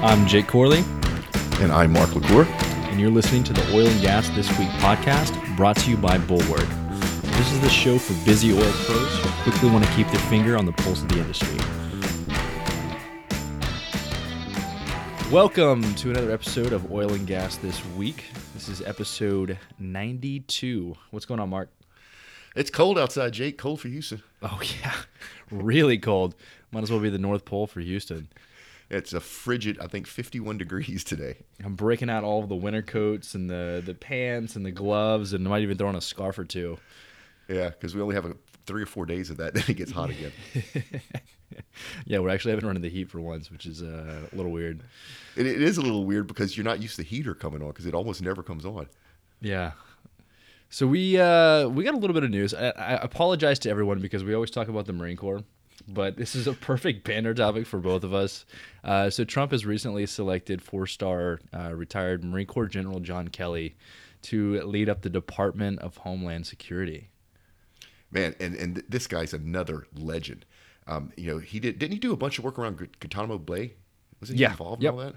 I'm Jake Corley, And I'm Mark LaCour. and you're listening to the Oil and Gas This Week podcast brought to you by Bulwark. This is the show for busy oil pros who quickly want to keep their finger on the pulse of the industry. Welcome to another episode of Oil and Gas This Week. This is episode 92. What's going on, Mark? It's cold outside, Jake. Cold for Houston. Oh, yeah. Really cold. Might as well be the North Pole for Houston. It's a frigid, I think, 51 degrees today. I'm breaking out all of the winter coats and the, the pants and the gloves, and I might even throw on a scarf or two. Yeah, because we only have a, three or four days of that, then it gets hot again. Yeah, we're actually having run in the heat for once, which is uh, a little weird. it, it is a little weird because you're not used to heater coming on because it almost never comes on. Yeah. So we uh, we got a little bit of news. I, I apologize to everyone because we always talk about the Marine Corps, but this is a perfect banner topic for both of us. Uh, so Trump has recently selected four-star uh, retired Marine Corps General John Kelly to lead up the Department of Homeland Security. Man, and, and th- this guy's another legend. Um, you know, he did, didn't he do a bunch of work around Gu- Guantanamo Bay? Was he Yeah. involved Yep. in all that?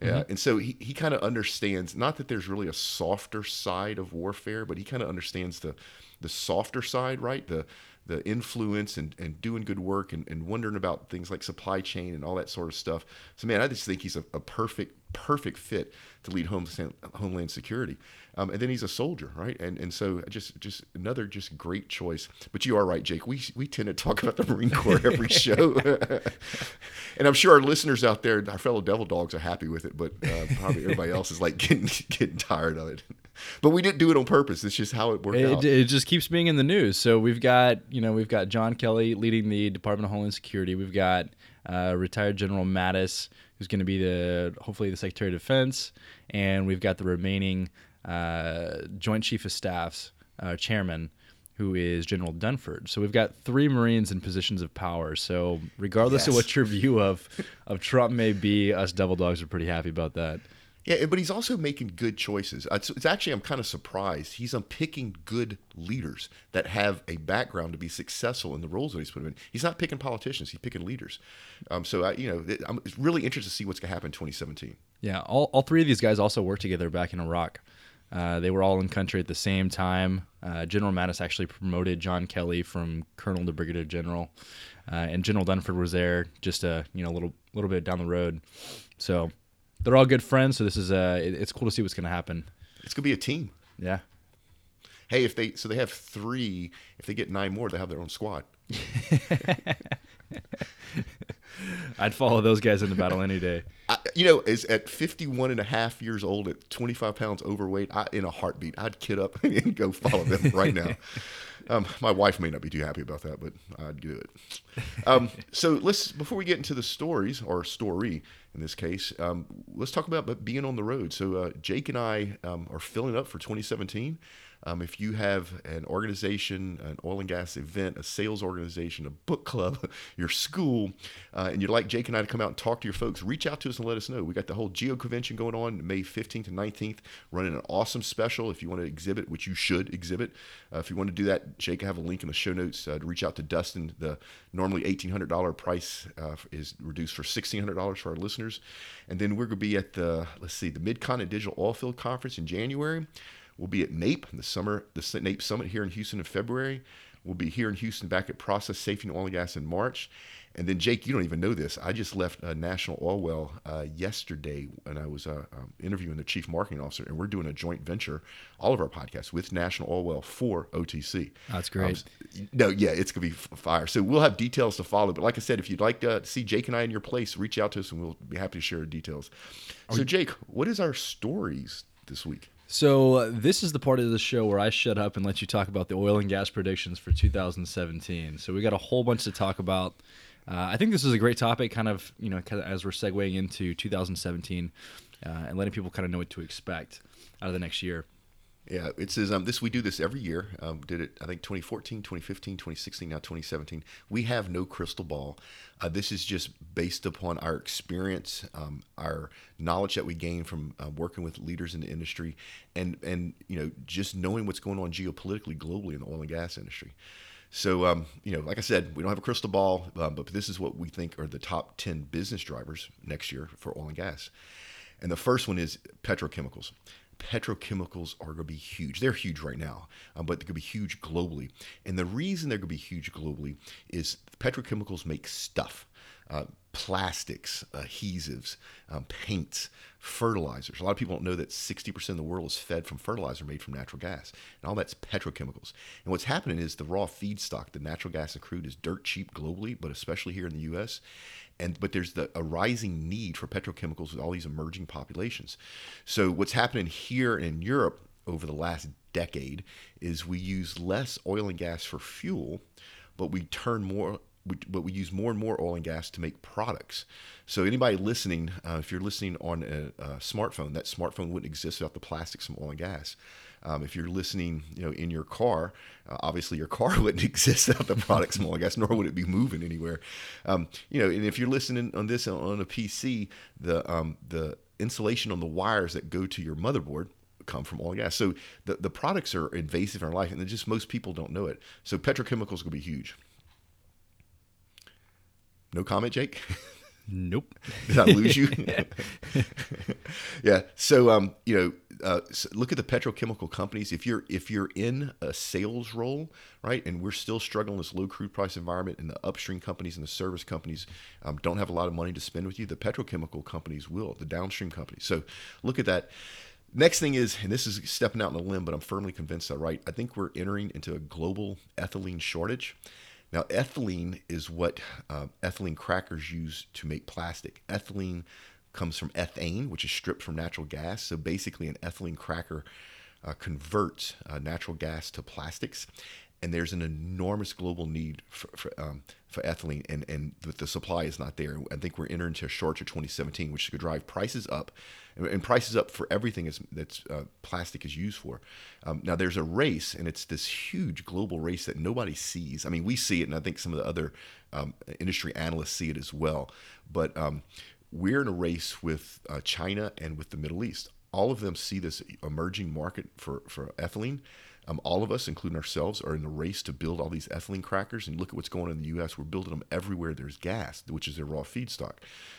Yeah, and so he, he kind of understands not that there's really a softer side of warfare, but he kind of understands the the softer side, right? The the influence and, and doing good work and, and wondering about things like supply chain and all that sort of stuff. So man, I just think he's a, a perfect perfect fit to lead Homeland Homeland Security. Um, and then he's a soldier, right? And and so just just another just great choice. But you are right, Jake. We we tend to talk about the Marine Corps every show, and I'm sure our listeners out there, our fellow Devil Dogs, are happy with it. But uh, probably everybody else is like getting getting tired of it. But we didn't do it on purpose. It's just how it worked It, out. it just keeps being in the news. So we've got, you know, we've got John Kelly leading the Department of Homeland Security. We've got uh, retired General Mattis, who's going to be the hopefully the Secretary of Defense, and we've got the remaining uh, Joint Chief of Staff's uh, chairman, who is General Dunford. So we've got three Marines in positions of power. So regardless of what your view of of Trump may be, us Devil Dogs are pretty happy about that. Yeah, but he's also making good choices. It's, it's actually I'm kind of surprised. He's um, picking good leaders that have a background to be successful in the roles that he's put them in. He's not picking politicians. He's picking leaders. Um, so I, you know, it, I'm it's really interested to see what's going to happen in 2017. Yeah, all, all three of these guys also worked together back in Iraq. Uh, they were all in country at the same time. Uh, General Mattis actually promoted John Kelly from colonel to brigadier general, uh, and General Dunford was there just a you know little little bit down the road. So they're all good friends. So this is uh, it- it's cool to see what's going to happen. It's going to be a team. Yeah, Hey, if they so they have three. If they get nine more, they have their own squad. I'd follow those guys into battle any day. I, you know, is at 51 and a half years old, at 25 pounds overweight, I, in a heartbeat, I'd kid up and go follow them right now. Um, my wife may not be too happy about that, but I'd do it. Um, so let's before we get into the stories or story in this case, um, let's talk about being on the road. So uh, Jake and I um, are filling up for 2017. Um, if you have an organization, an oil and gas event, a sales organization, a book club, your school, uh, and you'd like Jake and I to come out and talk to your folks, reach out to us and let us know. We got the whole Geo Convention going on May 15th and 19th, running an awesome special. If you want to exhibit, which you should exhibit, uh, if you want to do that, Jake, I have a link in the show notes uh, to reach out to Dustin. The normally $1,800 price uh, is reduced for $1,600 for our listeners. And then we're going to be at the, let's see, the Mid Continent Digital Oilfield Conference in January. We'll be at NAPE, the summer, the NAPE Summit here in Houston in February. We'll be here in Houston back at Process Safety and Oil and Gas in March. And then, Jake, you don't even know this. I just left uh, National Oilwell uh, yesterday, and I was uh, um, interviewing the chief marketing officer, and we're doing a joint venture, all of our podcasts with National Oilwell for OTC. That's great. Um, no, yeah, it's gonna be fire. So we'll have details to follow. But like I said, if you'd like to see Jake and I in your place, reach out to us, and we'll be happy to share details. So, Jake, what is our stories this week? So uh, this is the part of the show where I shut up and let you talk about the oil and gas predictions for 2017. So we got a whole bunch to talk about. Uh, I think this is a great topic, kind of you know, kind of as we're segueing into 2017 uh, and letting people kind of know what to expect out of the next year. Yeah, it says um, this. We do this every year. Um, did it, I think, 2014, 2015, 2016, now 2017. We have no crystal ball. Uh, this is just based upon our experience, um, our knowledge that we gain from uh, working with leaders in the industry, and and you know just knowing what's going on geopolitically globally in the oil and gas industry. So, um, you know, like I said, we don't have a crystal ball, um, but this is what we think are the top 10 business drivers next year for oil and gas. And the first one is petrochemicals. Petrochemicals are going to be huge. They're huge right now, um, but they're going to be huge globally. And the reason they're going to be huge globally is petrochemicals make stuff. Uh, plastics, adhesives, um, paints, fertilizers. A lot of people don't know that 60% of the world is fed from fertilizer made from natural gas. And all that's petrochemicals. And what's happening is the raw feedstock, the natural gas and crude, is dirt cheap globally, but especially here in the US. And but there's the a rising need for petrochemicals with all these emerging populations. So what's happening here in Europe over the last decade is we use less oil and gas for fuel, but we turn more we, but we use more and more oil and gas to make products. So anybody listening, uh, if you're listening on a, a, smartphone, that smartphone wouldn't exist without the plastics from oil and gas. Um, if you're listening, you know, in your car, uh, obviously your car wouldn't exist without the oil and gas, nor would it be moving anywhere. Um, you know, and if you're listening on this on a PC, the um, the insulation on the wires that go to your motherboard come from oil gas. So the, the products are invasive in our life, and just most people don't know it. So petrochemicals will be huge. No comment, Jake? Nope. Did I lose you? yeah. So, um, you know, uh, so look at the petrochemical companies. If you're if you're in a sales role, right, and we're still struggling in this low crude price environment, and the upstream companies and the service companies um, don't have a lot of money to spend with you, the petrochemical companies will, the downstream companies. So, look at that. Next thing is, and this is stepping out on a limb, but I'm firmly convinced that right. I think we're entering into a global ethylene shortage. Now, ethylene is what uh, ethylene crackers use to make plastic. Ethylene comes from ethane, which is stripped from natural gas. So basically, an ethylene cracker uh, converts uh, natural gas to plastics. And there's an enormous global need for, for, um, for ethylene, and, and the, the supply is not there. I think we're entering into a shortage of 2017, which could drive prices up and prices up for everything is, uh, plastic is used for. Um, now there's a race, and it's this huge global race that nobody sees. I mean, we see it, and I think some of the other um, industry analysts see it as well. But um, we're in a race with uh, China and with the Middle East. All of them see this emerging market for, for ethylene. Um, all of us, including ourselves, are in the race to build all these ethylene crackers. And look at what's going on in the U.S. We're building them everywhere there's gas, which is their raw feedstock.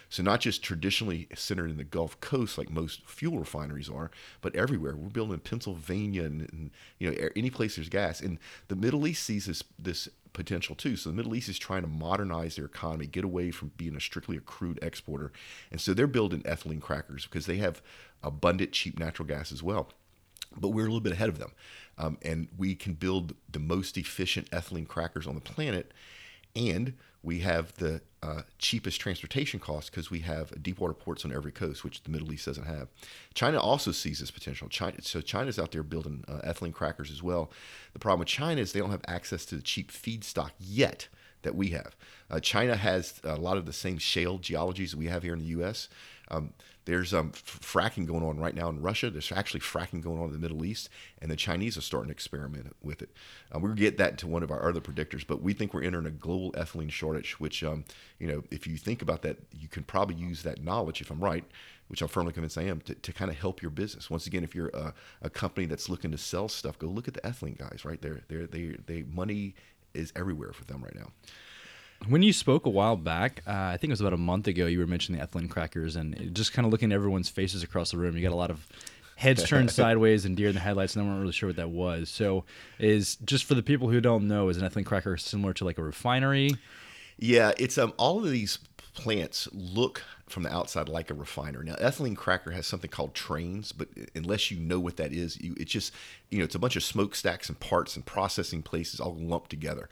So not just traditionally centered in the Gulf Coast like most fuel refineries are, but everywhere. We're building in Pennsylvania and, and you know any place there's gas. And the Middle East sees this this potential too. So the Middle East is trying to modernize their economy, get away from being a strictly a crude exporter, and so they're building ethylene crackers because they have abundant cheap natural gas as well but we're a little bit ahead of them. Um, and we can build the most efficient ethylene crackers on the planet. And we have the uh, cheapest transportation costs because we have deep water ports on every coast, which the Middle East doesn't have. China also sees this potential. China, so China's out there building uh, ethylene crackers as well. The problem with China is they don't have access to the cheap feedstock yet that we have. Uh, China has a lot of the same shale geologies we have here in the U.S. Um, there's um, fracking going on right now in Russia. There's actually fracking going on in the Middle East, and the Chinese are starting to experiment with it. Uh, we'll get that into one of our other predictors, but we think we're entering a global ethylene shortage. Which, um, you know, if you think about that, you can probably use that knowledge, if I'm right, which I'm firmly convinced I am, to, to kind of help your business. Once again, if you're a, a company that's looking to sell stuff, go look at the ethylene guys. Right there, they they they money is everywhere for them right now. When you spoke a while back, uh, I think it was about a month ago, you were mentioning the ethylene crackers and just kind of looking at everyone's faces across the room. You got a lot of heads turned sideways and deer in the headlights, and they weren't really sure what that was. So, is just for the people who don't know, is an ethylene cracker similar to like a refinery? Yeah, it's um all of these plants look from the outside like a refinery. Now, ethylene cracker has something called trains, but unless you know what that is, you, it's just you know it's a bunch of smokestacks and parts and processing places all lumped together.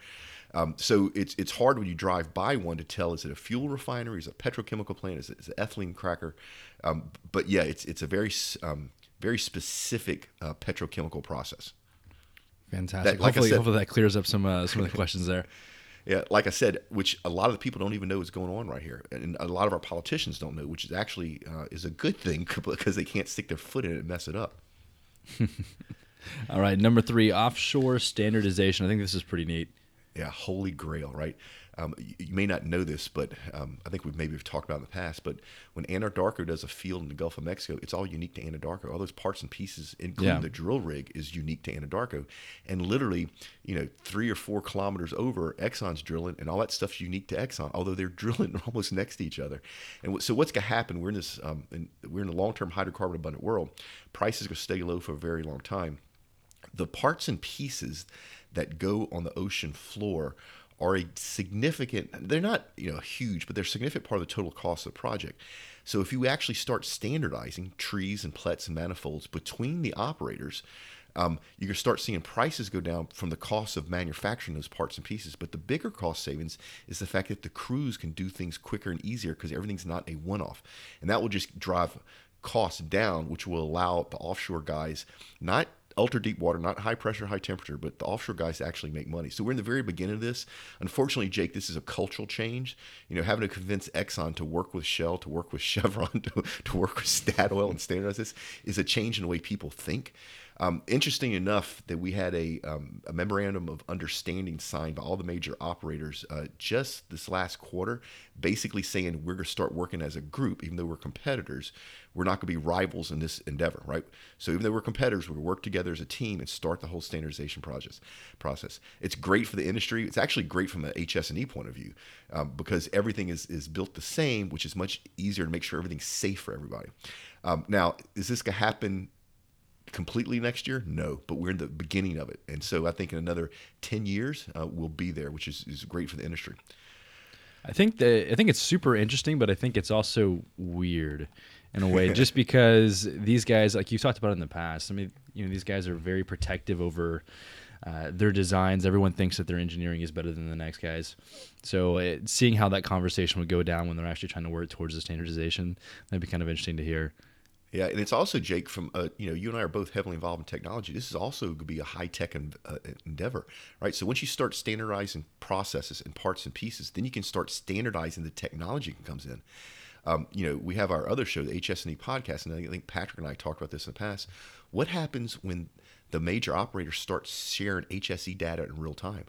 Um, so it's it's hard when you drive by one to tell is it a fuel refinery, is it a petrochemical plant, is it, is it an ethylene cracker? Um, but yeah, it's it's a very um, very specific uh, petrochemical process. Fantastic. That, like hopefully, said, hopefully that clears up some uh, some of the questions there. Yeah, like I said, which a lot of the people don't even know is going on right here, and a lot of our politicians don't know, which is actually uh, is a good thing because they can't stick their foot in it and mess it up. All right, number three, offshore standardization. I think this is pretty neat yeah, holy grail, right? Um, you, you, may not know this, but um, I think we've maybe have talked about in the past. But when Anadarko does a field in the Gulf of Mexico, it's all unique to Anadarko. All those parts and pieces, including yeah. the drill rig, is unique to Anadarko. And literally, you know, three or four kilometers over, Exxon's drilling, and all that stuff's unique to Exxon. Although they're drilling almost next to each other. And so what's going to happen? We're in this, um, in, we're in a long-term hydrocarbon abundant world. Prices are going to stay low for a very long time. The parts and pieces that go on the ocean floor are a significant they're not you know huge but they're a significant part of the total cost of the project so if you actually start standardizing trees and PLETs and manifolds between the operators um, going to start seeing prices go down from the cost of manufacturing those parts and pieces. But the bigger cost savings is the fact that the crews can do things quicker and easier because everything's not a one off. And that will just drive costs down, which will allow the offshore guys not ultra deep water, not high pressure, high temperature, but the offshore guys actually make money. So we're in the very beginning of this. Unfortunately, Jake, this is a cultural change. You know, having to convince Exxon to work with Shell, to work with Chevron, to, to work with Statoil and standardize this is a change in the way people think. Um, interesting enough that we had a, um, a, memorandum of understanding signed by all the major operators uh, just this last quarter, basically saying we're going to start working as a group, even though we're competitors. We're not going to be rivals in this endeavor, right? So even though we're competitors, we work together as a team and start the whole standardization process. Process. It's great for the industry. It's actually great from an HS&E point of view um, because everything is is built the same, which is much easier to make sure everything's safe for everybody. Um, now, is this going to happen completely next year? No, but we're in the beginning of it. And so I think in another 10 years, uh, we'll be there, which is, is great for the industry. I think that I think it's super interesting, but I think it's also weird in a way, just because these guys, like you've talked about in the past, I mean, you know, these guys are very protective over uh, their designs. Everyone thinks that their engineering is better than the next guys. So it, seeing how that conversation would go down when they're actually trying to work towards the standardization, that'd be kind of interesting to hear. Yeah, and it's also Jake from uh, you know you and I are both heavily involved in technology. This is also going to be a high tech en- uh, endeavor, right? So once you start standardizing processes and parts and pieces, then you can start standardizing the technology that comes in. Um, you know, we have our other show, the HS&E podcast, and I think Patrick and I talked about this in the past. What happens when the major operators start sharing HSE data in real time?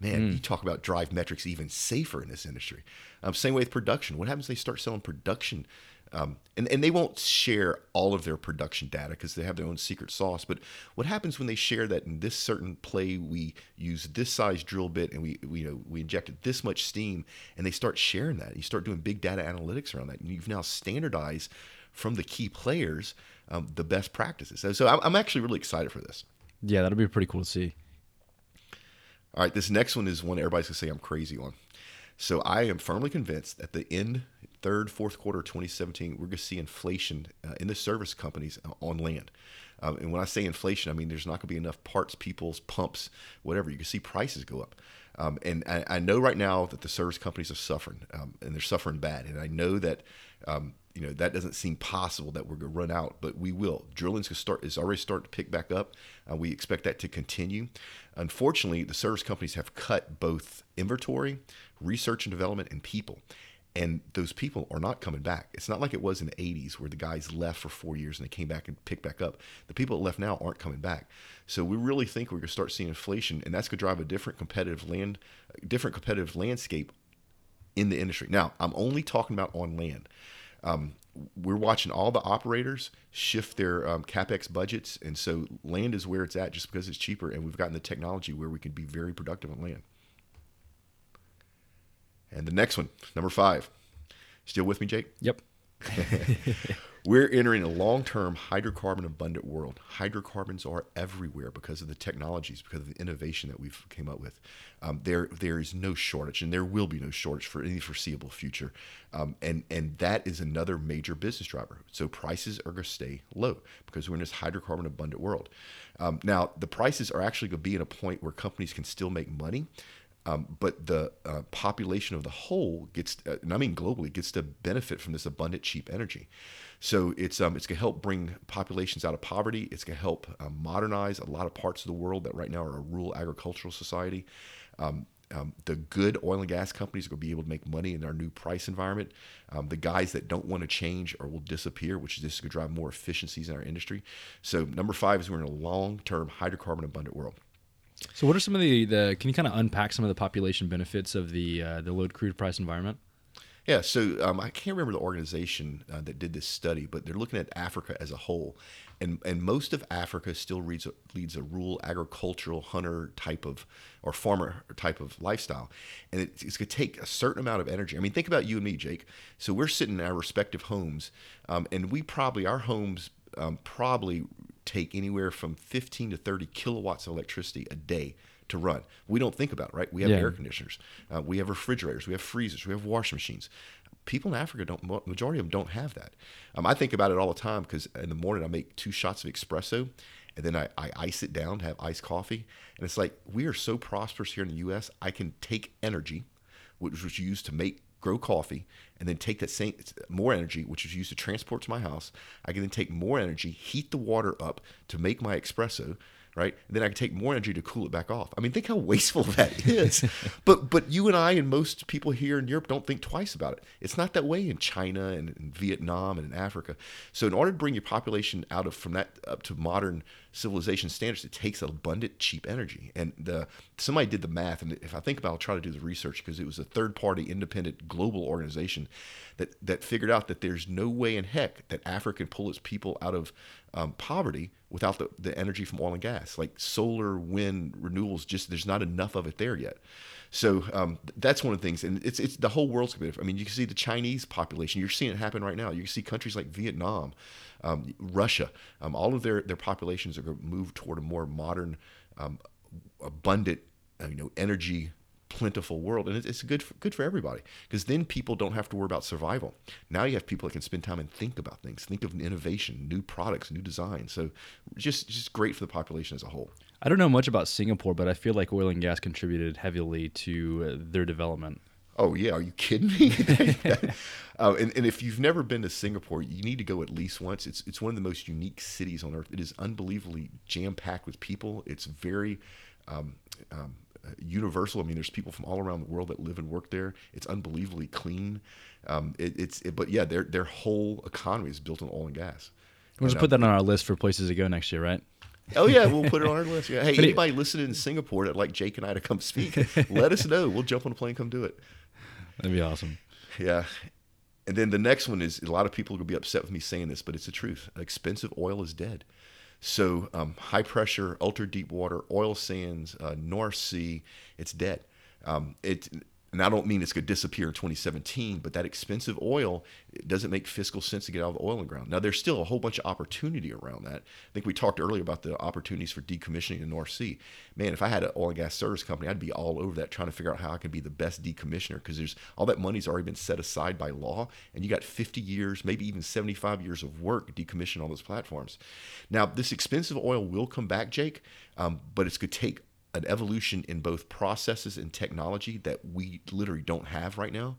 Man, mm. you talk about drive metrics even safer in this industry. Um, same way with production. What happens when they start selling production um, and, and they won't share all of their production data because they have their own secret sauce. But what happens when they share that in this certain play we use this size drill bit and we, we you know we injected this much steam and they start sharing that. You start doing big data analytics around that. And you've now standardized from the key players um, the best practices. So, so I'm, I'm actually really excited for this. Yeah, that'll be pretty cool to see. All right, this next one is one everybody's gonna say I'm crazy on. So I am firmly convinced at the end, third, fourth quarter of 2017, we're going to see inflation uh, in the service companies uh, on land. Um, and when I say inflation, I mean there's not going to be enough parts, peoples, pumps, whatever. You can see prices go up. Um, and I, I, know right now that the service companies are suffering, um, and they're suffering bad. And I know that um, you know that doesn't seem possible that we're going to run out, but we will. Drilling's going to start is already starting to pick back up. Uh, we expect that to continue. Unfortunately, the service companies have cut both inventory, research and development, and people. And those people are not coming back. It's not like it was in the 80s where the guys left for four years and they came back and picked back up. The people that left now aren't coming back. So we really think we're going to start seeing inflation, and that's going to drive a different competitive land, different competitive landscape in the industry. Now, I'm only talking about on land. Um, we're watching all the operators shift their um, capex budgets, and so land is where it's at just because it's cheaper, and we've gotten the technology where we can be very productive on land. And the next one, number five. Still with me, Jake? Yep. We're entering a long term hydrocarbon abundant world. Hydrocarbons are everywhere because of the technologies, because of the innovation that we've came up with. Um, there, there is no shortage, and there will be no shortage for any foreseeable future. Um, and, and that is another major business driver. So prices are going to stay low because we're in this hydrocarbon abundant world. Um, now, the prices are actually going to be at a point where companies can still make money. Um, but the uh, population of the whole gets, uh, and I mean globally, gets to benefit from this abundant, cheap energy. So it's um, it's going to help bring populations out of poverty. It's going to help um, modernize a lot of parts of the world that right now are a rural agricultural society. Um, um, the good oil and gas companies are going to be able to make money in our new price environment. Um, the guys that don't want to change or will disappear, which is just going to drive more efficiencies in our industry. So number five is we're in a long-term hydrocarbon abundant world. So, what are some of the, the can you kind of unpack some of the population benefits of the uh, the low crude price environment? Yeah, so um, I can't remember the organization uh, that did this study, but they're looking at Africa as a whole, and and most of Africa still leads a, leads a rural agricultural hunter type of or farmer type of lifestyle, and it, it's going to take a certain amount of energy. I mean, think about you and me, Jake. So we're sitting in our respective homes, um, and we probably our homes um, probably take anywhere from 15 to 30 kilowatts of electricity a day to run. We don't think about it, right? We have Yeah. air conditioners, uh, we have refrigerators, we have freezers, we have washing machines. People in Africa don't. Majority of them don't have that. Um, I think about it all the time because in the morning I make two shots of espresso, and then I, I ice it down to have iced coffee. And it's like we are so prosperous here in the U.S. I can take energy, which was used to make grow coffee, and then take that same more energy, which is used to transport to my house. I can then take more energy, heat the water up to make my espresso, right? And then I can take more energy to cool it back off. I mean, think how wasteful that is. but but you and I and most people here in Europe don't think twice about it. It's not that way in China and in Vietnam and in Africa. So in order to bring your population out of from that up to modern civilization standards, it takes abundant, cheap energy. And the somebody did the math, and if I think about, it, I'll try to do the research because it was a third-party, independent, global organization that that figured out that there's no way in heck that Africa can pull its people out of um, poverty without the, the energy from oil and gas, like solar, wind, renewables. Just there's not enough of it there yet. So um, that's one of the things, and it's it's the whole world's competitive. I mean, you can see the Chinese population. You're seeing it happen right now. You can see countries like Vietnam, um, Russia. Um, all of their their populations are going to move toward a more modern, um, abundant, uh, you know, energy plentiful world, and it's, it's good for, good for everybody because then people don't have to worry about survival. Now you have people that can spend time and think about things, think of innovation, new products, new designs. So just just great for the population as a whole. I don't know much about Singapore, but I feel like oil and gas contributed heavily to uh, their development. Oh yeah, are you kidding me? uh, and, and if you've never been to Singapore, you need to go at least once. It's it's one of the most unique cities on earth. It is unbelievably jam packed with people. It's very um, um, universal. I mean, there's people from all around the world that live and work there. It's unbelievably clean. Um, it, it's it, but yeah, their their whole economy is built on oil and gas. We'll just put that on our list for places to go next year, right? Oh yeah, we'll put it on our list. Yeah. Hey, anybody listening in Singapore that like Jake and I to come speak, let us know. We'll jump on a plane, come do it. That'd be awesome. Yeah. And then the next one is a lot of people to be upset with me saying this, but it's the truth. Expensive oil is dead. So um, high pressure, ultra deep water, oil sands, uh, North Sea, it's dead. Um, it, and I don't mean it's going to disappear in 2017, but that expensive oil doesn't make fiscal sense to get out of the oil and ground. Now there's still a whole bunch of opportunity around that. I think we talked earlier about the opportunities for decommissioning the North Sea. Man, if I had an oil and gas service company, I'd be all over that trying to figure out how I can be the best decommissioner because there's all that money's already been set aside by law, and you got 50 years, maybe even 75 years of work decommissioning all those platforms. Now this expensive oil will come back, Jake, um, but it's going to take an evolution in both processes and technology that we literally don't have right now.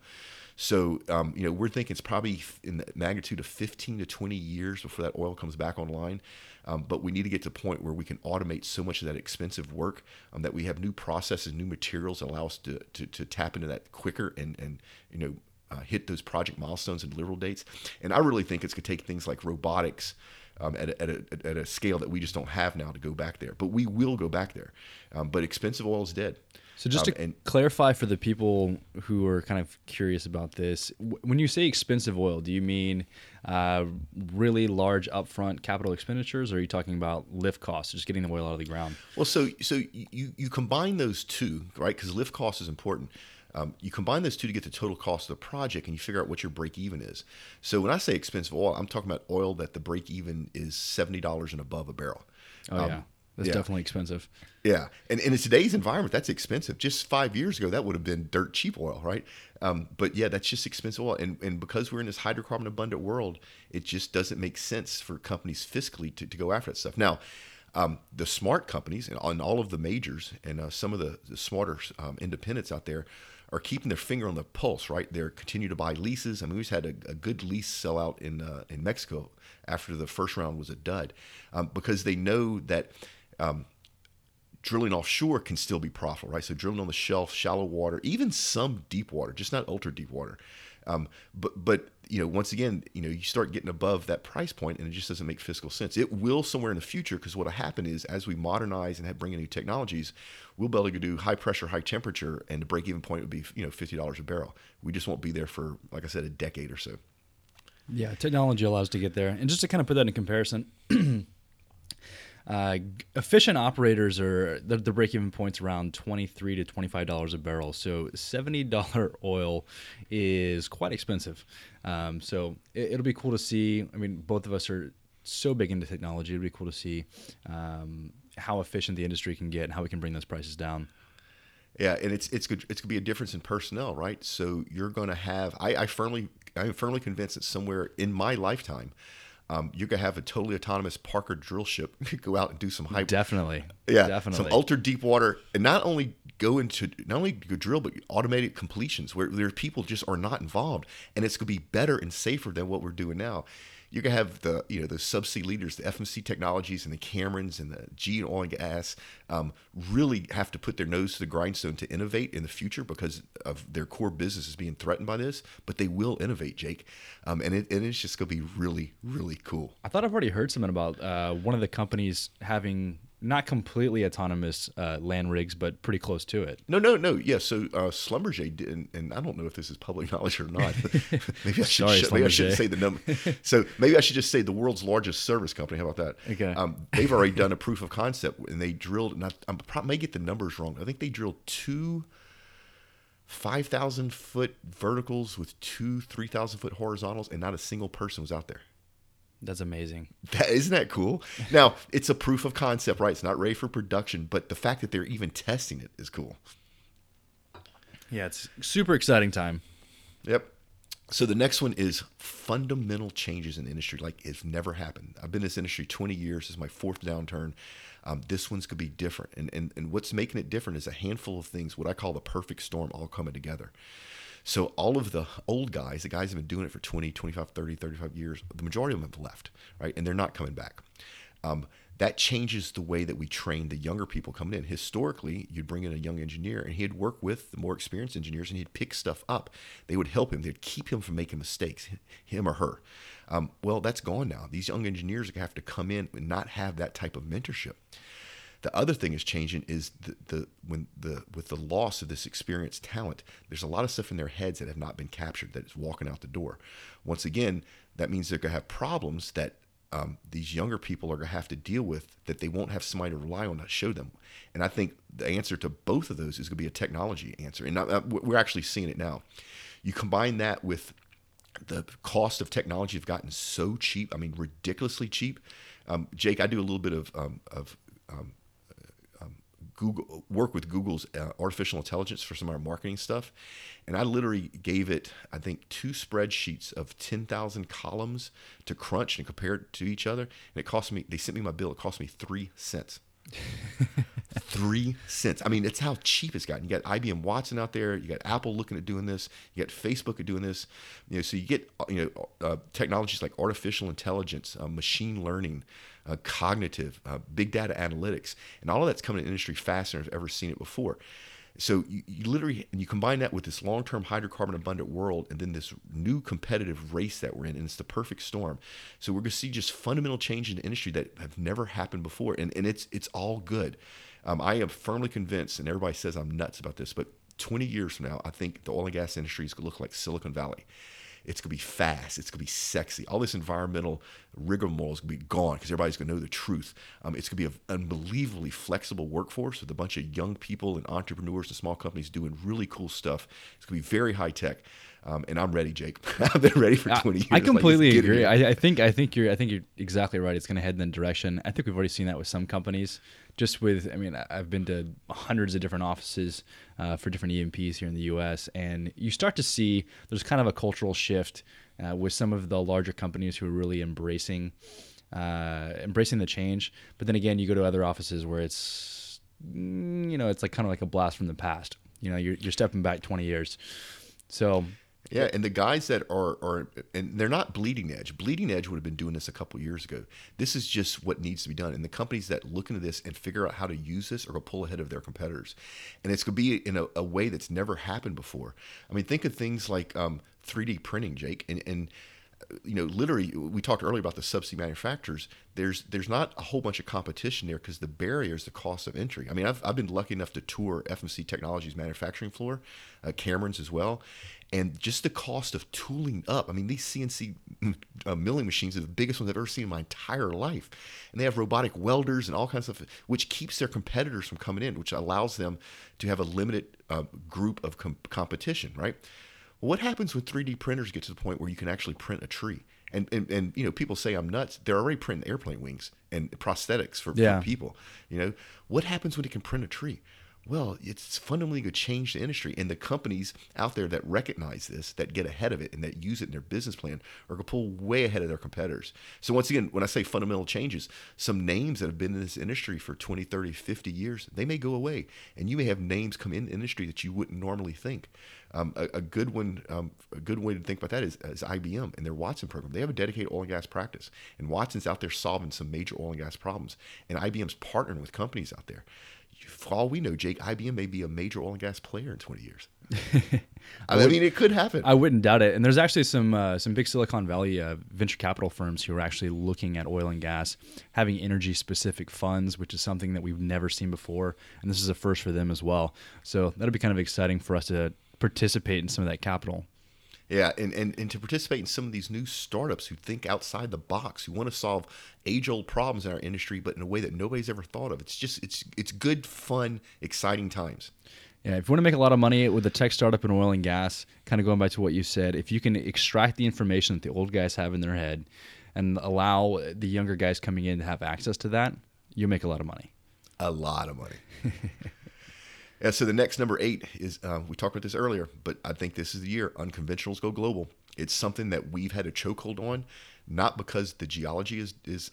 So, um, you know, we're thinking it's probably in the magnitude of 15 to 20 years before that oil comes back online. Um, but we need to get to a point where we can automate so much of that expensive work um, that we have new processes, new materials that allow us to, to, to tap into that quicker and, and you know, uh, hit those project milestones and deliverable dates. And I really think it's going to take things like robotics um, at, a, at, a, at a scale that we just don't have now to go back there. But we will go back there. Um, but expensive oil is dead. So just Um, to and- clarify for the people who are kind of curious about this, w- when you say expensive oil, do you mean uh, really large upfront capital expenditures, or are you talking about lift costs, just getting the oil out of the ground? Well, so so you you combine those two, right? Because lift cost is important. Um, you combine those two to get the total cost of the project, and you figure out what your break even is. So when I say expensive oil, I'm talking about oil that the break even is seventy dollars and above a barrel. Oh Um, yeah, that's yeah. definitely expensive. Yeah, and, and in today's environment, that's expensive. Just five years ago, that would have been dirt cheap oil, right? Um, but yeah, that's just expensive oil, and and because we're in this hydrocarbon abundant world, it just doesn't make sense for companies fiscally to, to go after that stuff. Now, um, the smart companies and on all of the majors and uh, some of the, the smarter um, independents out there are keeping their finger on the pulse, right? They're continue to buy leases. I mean, we just had a, a good lease sellout in uh, in Mexico after the first round was a dud, um, because they know that um, drilling offshore can still be profitable, right? So drilling on the shelf, shallow water, even some deep water, just not ultra deep water. Um, but but you know, once again, you know, you start getting above that price point, and it just doesn't make fiscal sense. It will somewhere in the future because what will happen is as we modernize and have, bring in new technologies, we'll be able to do high pressure, high temperature, and the break even point would be you know fifty dollars a barrel. We just won't be there for, like I said, a decade or so. Yeah, technology allows to get there, and just to kind of put that in comparison. Uh, efficient operators are the, the break-even points around twenty-three to twenty-five dollars a barrel. So seventy-dollar oil is quite expensive. Um, so it, will be cool to see. I mean, both of us are so big into technology. It'd be cool to see um, how efficient the industry can get and how we can bring those prices down. Yeah, and it's it's good. It's gonna be a difference in personnel, right? So you're gonna have. I, I firmly, I'm firmly convinced that somewhere in my lifetime um, you could have a totally autonomous Parker drill ship go out and do some high. Definitely. Yeah. Definitely. Some ultra deep water, and not only go into not only go drill, but automated completions where their people just are not involved, and it's going to be better and safer than what we're doing now you're gonna have the you know the subsea leaders, the FMC Technologies and the Camerons and the G and Oil and Gas um, really have to put their nose to the grindstone to innovate in the future because of their core business is being threatened by this. But they will innovate, Jake, um, and it and it's just gonna be really really cool. I thought I've already heard something about uh, one of the companies having not completely autonomous uh, land rigs, but pretty close to it. No, no, no. Yeah, so uh, Schlumberger did, and, and, I don't know if this is public knowledge or not. maybe I should. Sorry, maybe I shouldn't say the number. so maybe I should just say the world's largest service company. How about that? Okay. Um, they've already done a proof of concept, and they drilled. And I, I may get the numbers wrong. I think they drilled two. 5,000 foot verticals with two 3,000 foot horizontals, and not a single person was out there. That's amazing. That isn't that cool? Now it's a proof of concept, right? It's not ready for production, but the fact that they're even testing it is cool. Yeah, it's super exciting time. Yep. So the next one is fundamental changes in the industry, like it's never happened. I've been in this industry 20 years. This is my fourth downturn. Um, this one's gonna be different, and, and and what's making it different is a handful of things, what I call the perfect storm, all coming together. So all of the old guys, the guys have been doing it for 20, 25, 30, 35 years, the majority of them have left, right? And they're not coming back. Um, that changes the way that we train the younger people coming in. Historically, you'd bring in a young engineer and he'd work with the more experienced engineers and he'd pick stuff up. They would help him, they'd keep him from making mistakes, him or her. Um, well, that's gone now. These young engineers have to come in and not have that type of mentorship. The other thing is changing is the, the when the with the loss of this experienced talent, there's a lot of stuff in their heads that have not been captured that is walking out the door. Once again, that means they're gonna have problems that um, these younger people are going to have to deal with that they won't have somebody to rely on to show them. And I think the answer to both of those is going to be a technology answer. And uh, we're actually seeing it now. You combine that with the cost of technology have gotten so cheap. I mean, ridiculously cheap. Um, Jake, I do a little bit of, um, of um, Google work with Google's uh, artificial intelligence for some of our marketing stuff, and I literally gave it I think two spreadsheets of ten thousand columns to crunch and compare it to each other, and it cost me. They sent me my bill. It cost me three cents. three cents. I mean, it's how cheap it's gotten. You got IBM Watson out there. You got Apple looking at doing this. You got Facebook at doing this. You know, so you get you know uh, technologies like artificial intelligence, uh, machine learning, uh, cognitive, uh, big data analytics, and all of that's coming in industry faster than I've ever seen it before. So you, you, literally, and you combine that with this long-term hydrocarbon abundant world, and then this new competitive race that we're in, and it's the perfect storm. So we're going to see just fundamental change in the industry that have never happened before, and and it's it's all good. Um, I am firmly convinced, and everybody says I'm nuts about this, but 20 years from now, I think the oil and gas industry is going to look like Silicon Valley. It's going to be fast. It's going to be sexy. All this environmental rigmarole is going to be gone because everybody's going to know the truth. Um, it's going to be an unbelievably flexible workforce with a bunch of young people and entrepreneurs and small companies doing really cool stuff. It's going to be very high tech. Um, and I'm ready, Jake. I've been ready for 20 years. I completely like, agree. I, I, think I think you're I think you're exactly right. It's going to head in that direction. I think we've already seen that with some companies. Just with, I mean, I've been to hundreds of different offices uh, for different E&Ps here in the U.S., and you start to see there's kind of a cultural shift uh, with some of the larger companies who are really embracing uh, embracing the change. But then again, you go to other offices where it's mm, you know it's like kind of like a blast from the past. You know, you're, you're stepping back 20 years. So yeah, and the guys that are are and they're not bleeding edge. Bleeding edge would have been doing this a couple years ago. This is just what needs to be done. And the companies that look into this and figure out how to use this are going to pull ahead of their competitors. And it's going to be in a, a way that's never happened before. I mean, think of things like um, 3D printing, Jake, and and you know, literally, we talked earlier about the subsea manufacturers. There's there's not a whole bunch of competition there because the barrier is the cost of entry. I mean, I've, I've been lucky enough to tour FMC Technologies manufacturing floor, uh, Cameron's as well, and just the cost of tooling up. I mean, these CNC uh, milling machines are the biggest ones I've ever seen in my entire life, and they have robotic welders and all kinds of stuff, which keeps their competitors from coming in, which allows them to have a limited uh, group of com- competition, right? What happens when 3D printers get to the point where you can actually print a tree? And, and, and you know, people say I'm nuts. They're already printing airplane wings and prosthetics for, yeah. for people. You know, what happens when they can print a tree? Well, it's fundamentally going to change the industry. And the companies out there that recognize this, that get ahead of it, and that use it in their business plan are going to pull way ahead of their competitors. So, once again, when I say fundamental changes, some names that have been in this industry for 20, 30, 50 years, they may go away. And you may have names come in the industry that you wouldn't normally think. Um, a, a, good one, um, a good way to think about that is, is, IBM and their Watson program. They have a dedicated oil and gas practice, and Watson's out there solving some major oil and gas problems. And IBM's partnering with companies out there. For all we know, Jake, IBM may be a major oil and gas player in 20 years. I, I mean, it could happen. I wouldn't doubt it. And there's actually some uh, some big Silicon Valley uh, venture capital firms who are actually looking at oil and gas, having energy specific funds, which is something that we've never seen before, and this is a first for them as well. So that'll be kind of exciting for us to participate in some of that capital. Yeah, and, and, and to participate in some of these new startups who think outside the box, who want to solve age old problems in our industry, but in a way that nobody's ever thought of. It's just it's it's good, fun, exciting times. Yeah, if you want to make a lot of money with a tech startup in oil and gas, kind of going back to what you said, if you can extract the information that the old guys have in their head and allow the younger guys coming in to have access to that, you make a lot of money. A lot of money. Yeah, so the next number eight is uh, we talked about this earlier, but I think this is the year unconventionals go global. It's something that we've had a chokehold on, not because the geology is is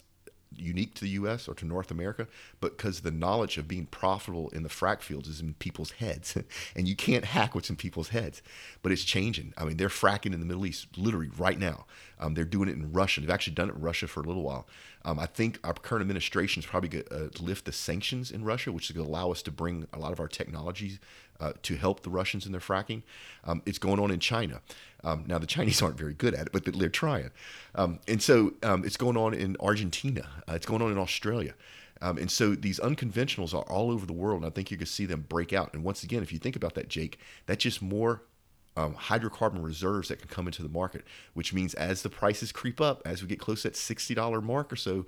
unique to the U.S. or to North America, but because the knowledge of being profitable in the frac fields is in people's heads, and you can't hack what's in people's heads. But it's changing. I mean, they're fracking in the Middle East literally right now. Um, they're doing it in Russia. They've actually done it in Russia for a little while. Um, I think our current administration is probably going to uh, lift the sanctions in Russia, which is going to allow us to bring a lot of our technologies uh, to help the Russians in their fracking. Um, it's going on in China. Um, now, the Chinese aren't very good at it, but they're trying. Um, and so um, it's going on in Argentina, uh, it's going on in Australia. Um, and so these unconventionals are all over the world, and I think you can see them break out. And once again, if you think about that, Jake, that's just more um, hydrocarbon reserves that can come into the market, which means as the prices creep up, as we get close to that $60 mark or so,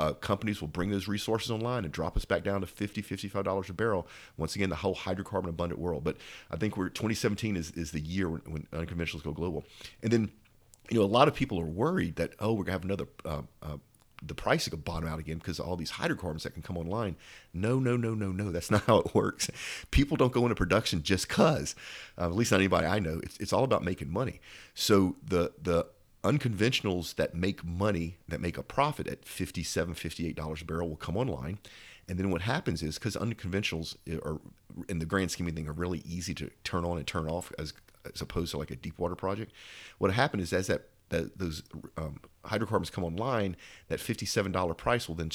uh, companies will bring those resources online and drop us back down to 50 $55 a barrel. Once again, the whole hydrocarbon abundant world. But I think we're 2017 is, is the year when, when unconventionals go global. And then, you know, a lot of people are worried that, oh, we're going to have another uh, uh, the price could bottom out again because of all these hydrocarbons that can come online. No, no, no, no, no. That's not how it works. People don't go into production just because. Uh, at least not anybody I know. It's, it's all about making money. So the the unconventionals that make money, that make a profit at 57 $58 a barrel will come online. And then what happens is because unconventionals eh, are, in the grand scheme of things, are really easy to turn on and turn off as, as opposed to like a deep water project. What happened is as that that those um, hydrocarbons come online, that $57 price will then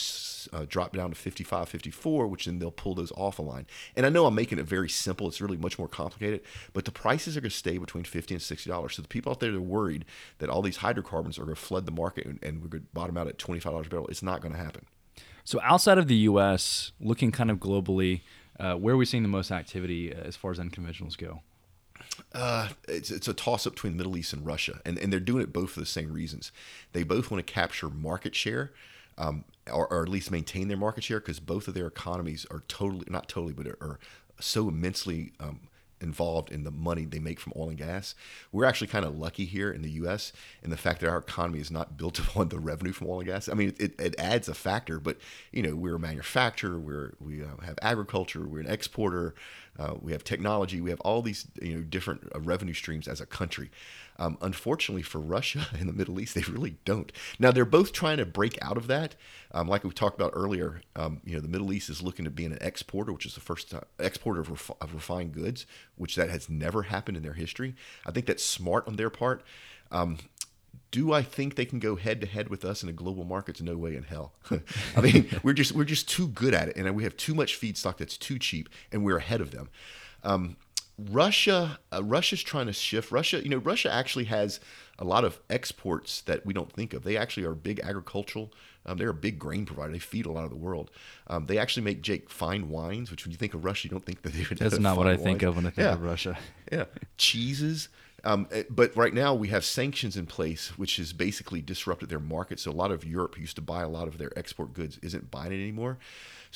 uh, drop down to 55, 54, which then they'll pull those off a line. And I know I'm making it very simple. It's really much more complicated, but the prices are going to stay between 50 and $60. So the people out there that are worried that all these hydrocarbons are going to flood the market and, and we're going to bottom out at $25 a barrel, it's not going to happen. So outside of the U.S., looking kind of globally, uh, where are we seeing the most activity as far as unconventionals go? Uh, it's, it's a toss up between the Middle East and Russia, and, and they're doing it both for the same reasons. They both want to capture market share, um, or, or, at least maintain their market share, because both of their economies are totally, not totally, but are, are so immensely um, involved in the money they make from oil and gas. We're actually kind of lucky here in the U.S. in the fact that our economy is not built upon the revenue from oil and gas. I mean, it, it adds a factor, but you know, we're a manufacturer, we're we uh, have agriculture, we're an exporter, uh, we have technology, we have all these you know different uh, revenue streams as a country. Um, unfortunately for Russia and the Middle East, they really don't. Now they're both trying to break out of that. Um, like we talked about earlier, um, you know, the Middle East is looking to be an exporter, which is the first time, exporter of, of, refined goods, which that has never happened in their history. I think that's smart on their part. Um, do I think they can go head to head with us in the global markets? No way in hell. I mean, we're just we're just too good at it, and we have too much feedstock that's too cheap, and we're ahead of them. Um, Russia, uh, Russia's trying to shift. Russia, you know, Russia actually has a lot of exports that we don't think of. They actually are big agricultural. Um, they're a big grain provider. They feed a lot of the world. Um, they actually make Jake fine wines, which when you think of Russia, you don't think that they would. That's not what I think of when I think Yeah. of Russia. yeah, cheeses. Um, eh, but right now we have sanctions in place, which has basically disrupted their market. So a lot of Europe, used to buy a lot of their export goods, isn't buying it anymore.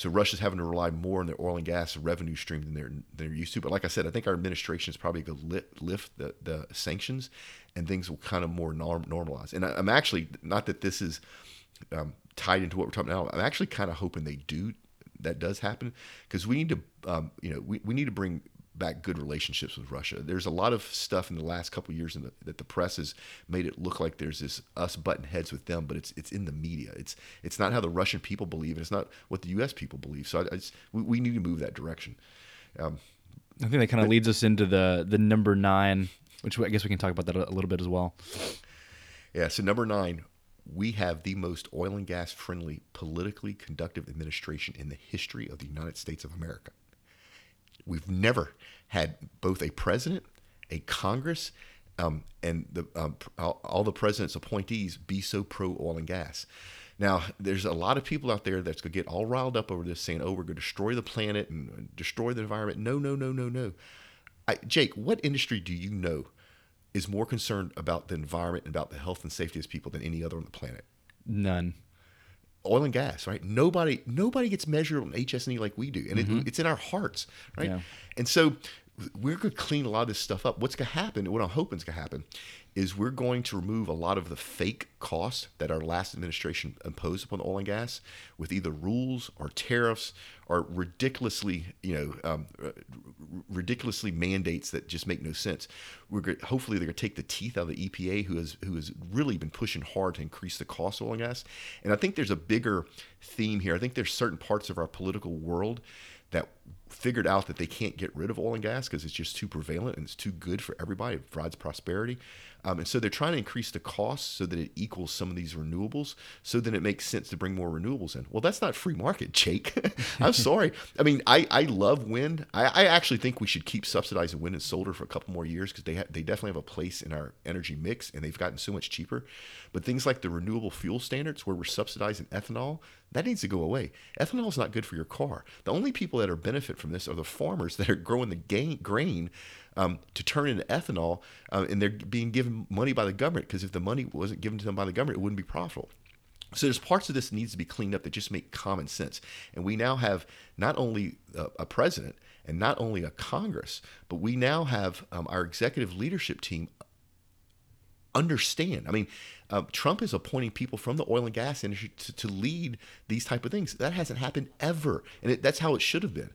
So Russia's having to rely more on their oil and gas revenue stream than they're they're used to. But like I said, I think our administration is probably going to lift, the, the sanctions, and things will kind of more norm, normalize. And I, I'm actually not that this is um, tied into what we're talking about now. I'm actually kind of hoping they do that does happen because we need to, um, you know, we, we need to bring back good relationships with Russia. There's a lot of stuff in the last couple of years in the, that the press has made it look like there's this us button heads with them, but it's it's in the media. It's it's not how the Russian people believe, and it's not what the U.S. people believe. So I, I just, we, we need to move that direction. Um, I think that kind of leads us into the the number nine, which I guess we can talk about that a, a little bit as well. Yeah, so number nine, we have the most oil and gas friendly, politically conductive administration in the history of the United States of America. We've never had both a president, a Congress, um, and the, um, all, the president's appointees be so pro oil and gas. Now, there's a lot of people out there that's going to get all riled up over this, saying, "Oh, we're going to destroy the planet and destroy the environment." No, no, no, no, no. I, Jake, what industry do you know is more concerned about the environment and about the health and safety of people than any other on the planet? None. Oil and gas, right? Nobody, nobody gets measured on HS&E like we do, and it, mm-hmm. it's in our hearts, right? Yeah. And so we're going to clean a lot of this stuff up. What's going to happen? What I'm hoping is going to happen is we're going to remove a lot of the fake costs that our last administration imposed upon oil and gas with either rules or tariffs or ridiculously, you know, um, r- ridiculously mandates that just make no sense. We're hopefully they're going to take the teeth out of the EPA, who has who has really been pushing hard to increase the cost of oil and gas. And I think there's a bigger theme here. I think there's certain parts of our political world that figured out that they can't get rid of oil and gas because it's just too prevalent and it's too good for everybody. It provides prosperity. Um, and so they're trying to increase the cost so that it equals some of these renewables, so then it makes sense to bring more renewables in. Well, that's not free market, Jake. I'm sorry. I mean, I, I love wind. I, I actually think we should keep subsidizing wind and solar for a couple more years because they, ha- they definitely have a place in our energy mix and they've gotten so much cheaper. But things like the renewable fuel standards, where we're subsidizing ethanol, that needs to go away. Ethanol is not good for your car. The only people that are benefit from this are the farmers that are growing the gain, grain um, to turn into ethanol, uh, and they're being given money by the government because if the money wasn't given to them by the government, it wouldn't be profitable. So there's parts of this that needs to be cleaned up that just make common sense. And we now have not only a, a president and not only a Congress, but we now have um, our executive leadership team understand. I mean, uh, Trump is appointing people from the oil and gas industry to, to lead these type of things. That hasn't happened ever, and it, that's how it should have been.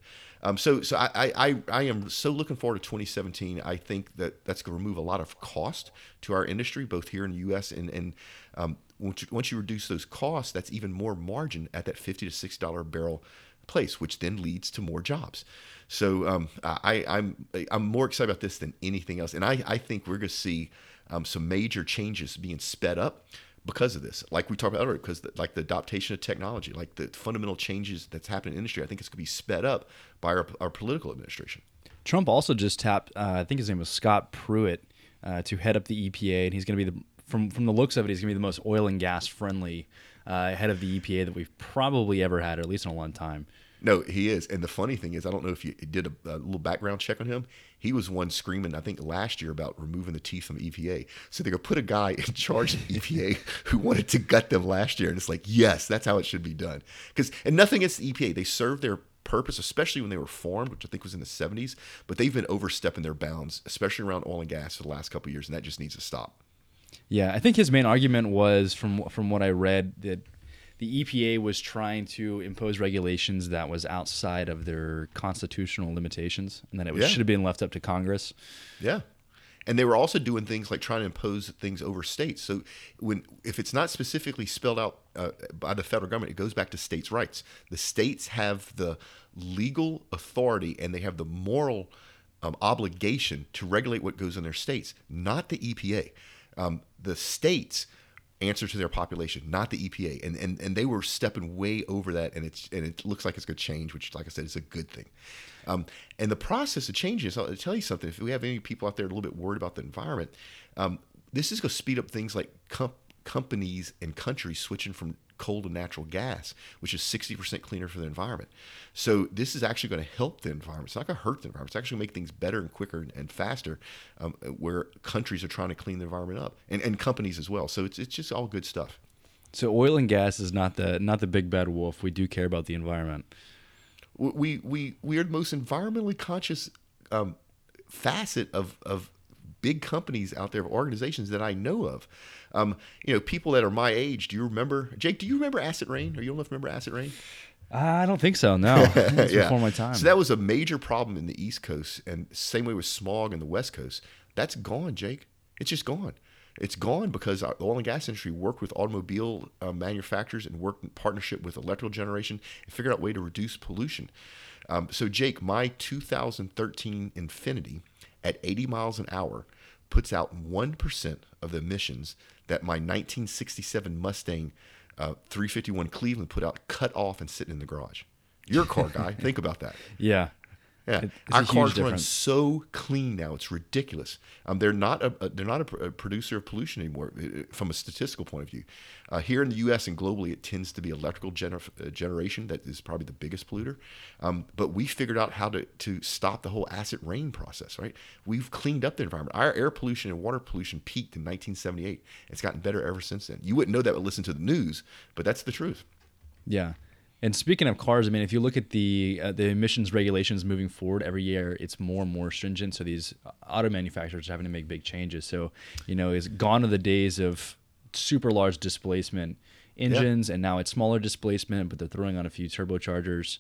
Um, so, so I, I, I am so looking forward to 2017. I think that that's going to remove a lot of cost to our industry, both here in the U.S. and and um, once, you, once you reduce those costs, that's even more margin at that 50 to 60 dollar barrel place, which then leads to more jobs. So um, I, I'm I'm more excited about this than anything else, and I, I think we're going to see um, some major changes being sped up because of this. Like we talked about earlier, because the, like the adaptation of technology, like the fundamental changes that's happening in industry, I think it's going to be sped up by our, our political administration. Trump also just tapped, uh, I think his name was Scott Pruitt, uh, to head up the EPA, and he's going to be the from from the looks of it, he's going to be the most oil and gas friendly uh, head of the EPA that we've probably ever had, or at least in a long time. No, he is. And the funny thing is, I don't know if you did a, a, little background check on him. He was one screaming, I think, last year about removing the teeth from EPA. So they're going to put a guy in charge of EPA who wanted to gut them last year. And it's like, yes, that's how it should be done. Because And nothing against the EPA. They serve their purpose, especially when they were formed, which I think was in the 70s. But they've been overstepping their bounds, especially around oil and gas for the last couple years. And that just needs to stop. Yeah, I think his main argument was from from what I read that the EPA was trying to impose regulations that was outside of their constitutional limitations, and that it Yeah. should have been left up to Congress. Yeah. And they were also doing things like trying to impose things over states. So when if it's not specifically spelled out uh, by the federal government, it goes back to states' rights. The states have the legal authority and they have the moral um, obligation to regulate what goes in their states, not the EPA. Um, the states answer to their population, not the EPA. And and and they were stepping way over that, and it's and it looks like it's going to change, which, like I said, is a good thing. Um, and the process of changing is, I'll tell you something. If we have any people out there a little bit worried about the environment, um, this is going to speed up things like com- companies and countries switching from coal to natural gas, which is 60% cleaner for the environment. So this is actually going to help the environment. It's not going to hurt the environment. It's actually going to make things better and quicker and faster um, where countries are trying to clean the environment up and, and companies as well. So it's, it's just all good stuff. So oil and gas is not the not the big bad wolf. We do care about the environment. We we we are the most environmentally conscious um, facet of of big companies out there, organizations that I know of. Um, you know, people that are my age. Do you remember, Jake? Do you remember Acid Rain? Are you old enough to remember Acid Rain? I don't think so. No, That's Yeah. before my time. So that was a major problem in the East Coast, and same way with smog in the West Coast. That's gone, Jake. It's just gone. It's gone because the oil and gas industry worked with automobile uh, manufacturers and worked in partnership with electrical generation and figured out a way to reduce pollution. Um, so, Jake, my 2013 Infiniti at 80 miles an hour puts out 1% of the emissions that my 1967 Mustang uh, 351 Cleveland put out, cut off and sitting in the garage. You're a car guy. Think about that. yeah. Yeah, it's our cars run so clean now; it's ridiculous. Um, they're not a, a- they're not a, pr- a producer of pollution anymore uh, from a statistical point of view. Uh, here in the U.S. and globally, it tends to be electrical gener- uh, generation that is probably the biggest polluter. Um, but we figured out how to to stop the whole acid rain process. Right? We've cleaned up the environment. Our air pollution and water pollution peaked in 1978. It's gotten better ever since then. You wouldn't know that with listen to the news, but that's the truth. Yeah. And speaking of cars, I mean, if you look at the uh, the emissions regulations moving forward every year, it's more and more stringent. So these auto manufacturers are having to make big changes. So you know, it's gone are the days of super large displacement engines, and now it's smaller displacement, but they're throwing on a few turbochargers.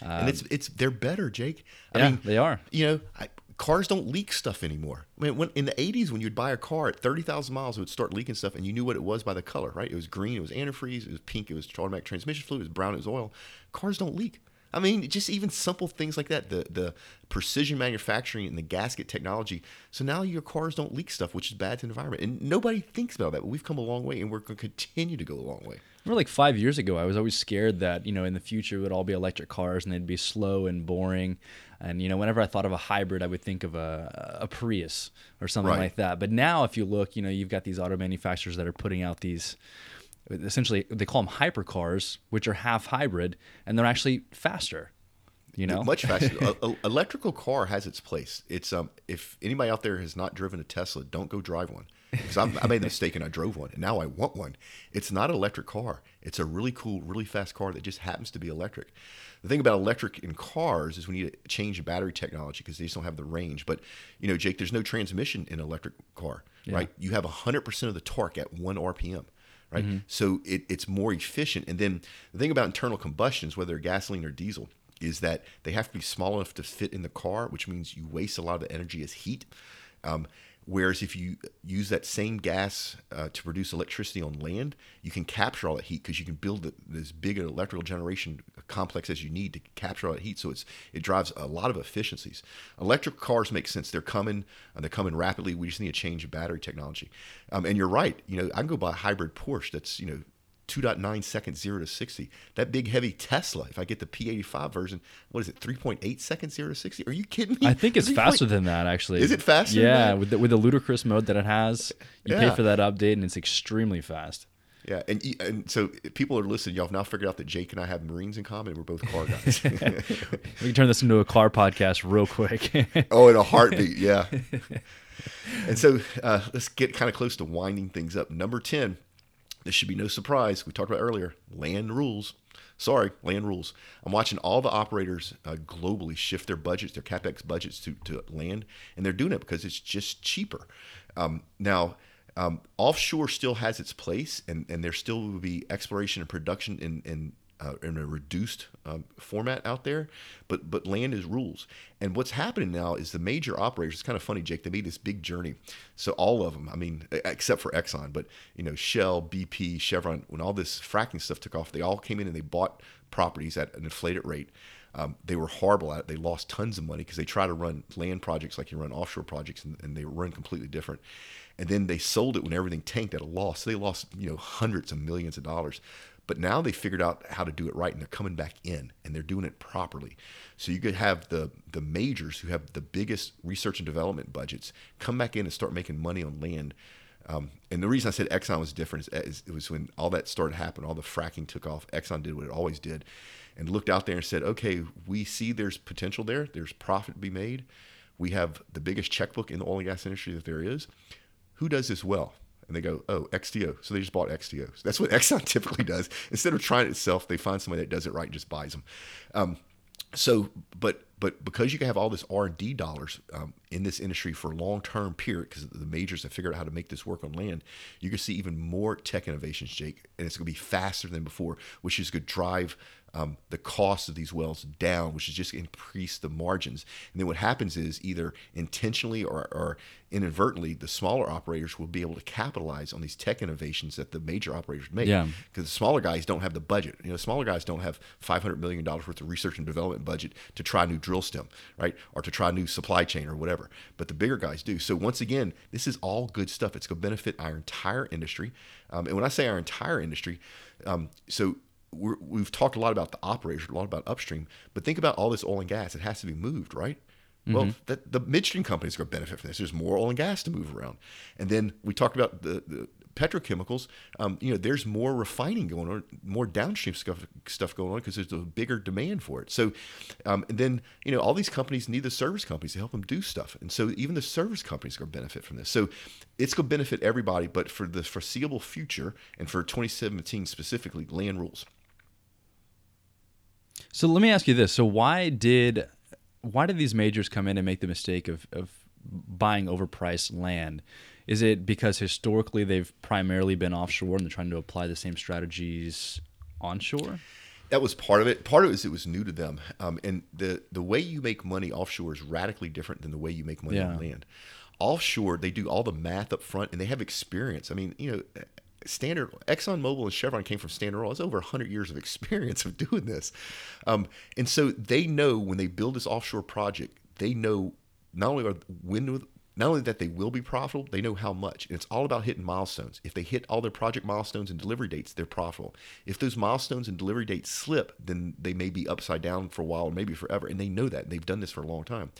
and it's it's they're better, Jake. I Um, Yeah, mean, they are. You know, I, cars don't leak stuff anymore. I mean, when, in the '80s, when you'd buy a car at 30,000 miles, it would start leaking stuff, and you knew what it was by the color, right? It was green, it was antifreeze, it was pink, it was automatic transmission fluid, it was brown, it was oil. Cars don't leak. I mean, just even simple things like that, the the precision manufacturing and the gasket technology. So now your cars don't leak stuff, which is bad to the environment, and nobody thinks about that. But we've come a long way, and we're going to continue to go a long way. remember like five years ago, I was always scared that you know in the future it would all be electric cars and they'd be slow and boring. And you know, whenever I thought of a hybrid, I would think of a, a Prius or something Right. like that. But now, if you look, you know, you've got these auto manufacturers that are putting out these. Essentially, they call them hypercars, which are half hybrid, and they're actually faster. You know, much faster. a, a- electrical car has its place. It's um, if anybody out there has not driven a Tesla, don't go drive one. Because I made the mistake and I drove one, and now I want one. It's not an electric car. It's a really cool, really fast car that just happens to be electric. The thing about electric in cars is we need to change battery technology because they just don't have the range. But you know, Jake, there's no transmission in an electric car, right? You have 100% of the torque at one RPM right? So it, it's more efficient. And then the thing about internal combustions, whether gasoline or diesel, is that they have to be small enough to fit in the car, which means you waste a lot of the energy as heat. Um, whereas if you use that same gas uh, to produce electricity on land, you can capture all that heat because you can build this big electrical generation complex as you need to capture all that heat. So it's it drives a lot of efficiencies. Electric cars make sense. They're coming. And they're coming rapidly. We just need to change the battery technology. Um, and you're right. You know, I can go buy a hybrid Porsche that's you know 2.9 seconds 0 to 60. That big heavy Tesla, if I get the P85 version, what is it, 3.8 seconds 0 to 60? Are you kidding me? I think it's 3.8 faster than that actually. Is it faster than Yeah, with the, with the ludicrous mode that it has, you pay for that update and it's extremely fast. Yeah, and and so people are listening. Y'all have now figured out that Jake and I have Marines in common. We're both car guys. We can turn this into a car podcast real quick. oh, in a heartbeat, yeah. and so uh, let's get kind of close to winding things up. Number ten. This should be no surprise. We talked about earlier. Land rules. Sorry, land rules. I'm watching all the operators uh, globally shift their budgets, their capex budgets to, to land, and they're doing it because it's just cheaper. Um, now, um, offshore still has its place, and, and there still will be exploration and production in, in uh, in a reduced um, format out there, but but land is rules. And what's happening now is the major operators. It's kind of funny, Jake. They made this big journey. So all of them, I mean, except for Exxon, but you know, Shell, BP, Chevron, when all this fracking stuff took off, they all came in and they bought properties at an inflated rate. Um, they were horrible at it. They lost tons of money because they try to run land projects like you run offshore projects, and, and they run completely different. And then they sold it when everything tanked at a loss. So they lost you know hundreds of millions of dollars. But now they figured out how to do it right, and they're coming back in, and they're doing it properly. So you could have the the majors who have the biggest research and development budgets come back in and start making money on land. Um, and the reason I said Exxon was different is, is, it was when all that started happening, all the fracking took off. Exxon did what it always did, and looked out there and said, "Okay, we see there's potential there. There's profit to be made. We have the biggest checkbook in the oil and gas industry that there is. Who does this well? And they go, oh, XTO. So they just bought XTO. So that's what Exxon typically does. Instead of trying it itself, they find somebody that does it right and just buys them. Um, so, but but because you can have all this R and D dollars um, in this industry for a long term period, because the majors have figured out how to make this work on land, you can see even more tech innovations, Jake, and it's going to be faster than before, which is going to drive um, the cost of these wells down, which is just increase the margins. And then what happens is either intentionally or, or inadvertently, the smaller operators will be able to capitalize on these tech innovations that the major operators make. Yeah. Because the smaller guys don't have the budget. You know, smaller guys don't have $500 million worth of research and development budget to try a new drill stem, right? Or to try a new supply chain or whatever. But the bigger guys do. So once again, this is all good stuff. It's going to benefit our entire industry. Um, and when I say our entire industry, um, so we have talked a lot about the operators, a lot about upstream, but think about all this oil and gas. It has to be moved, right? Mm-hmm. Well, that, the midstream companies are going to benefit from this. There's more oil and gas to move around, and then we talked about the, the petrochemicals. Um, you know, there's more refining going on, more downstream stuff stuff going on because there's a bigger demand for it. So, um, and then you know, all these companies need the service companies to help them do stuff, and so even the service companies are going to benefit from this. So, it's going to benefit everybody, but for the foreseeable future and for 2017 specifically, land rules. So let me ask you this: So why did why did these majors come in and make the mistake of of buying overpriced land? Is it because historically they've primarily been offshore and they're trying to apply the same strategies onshore? That was part of it. Part of it is it was new to them, um, and the the way you make money offshore is radically different than the way you make money yeah. on land. Offshore, they do all the math up front, and they have experience. I mean, you know, Standard Exxon Mobil and Chevron came from Standard Oil. It's over 100 years of experience of doing this, um, and so they know when they build this offshore project, they know not only are when not only that they will be profitable, they know how much. And it's all about hitting milestones. If they hit all their project milestones and delivery dates, they're profitable. If those milestones and delivery dates slip, then they may be upside down for a while or maybe forever. And they know that. They've done this for a long time.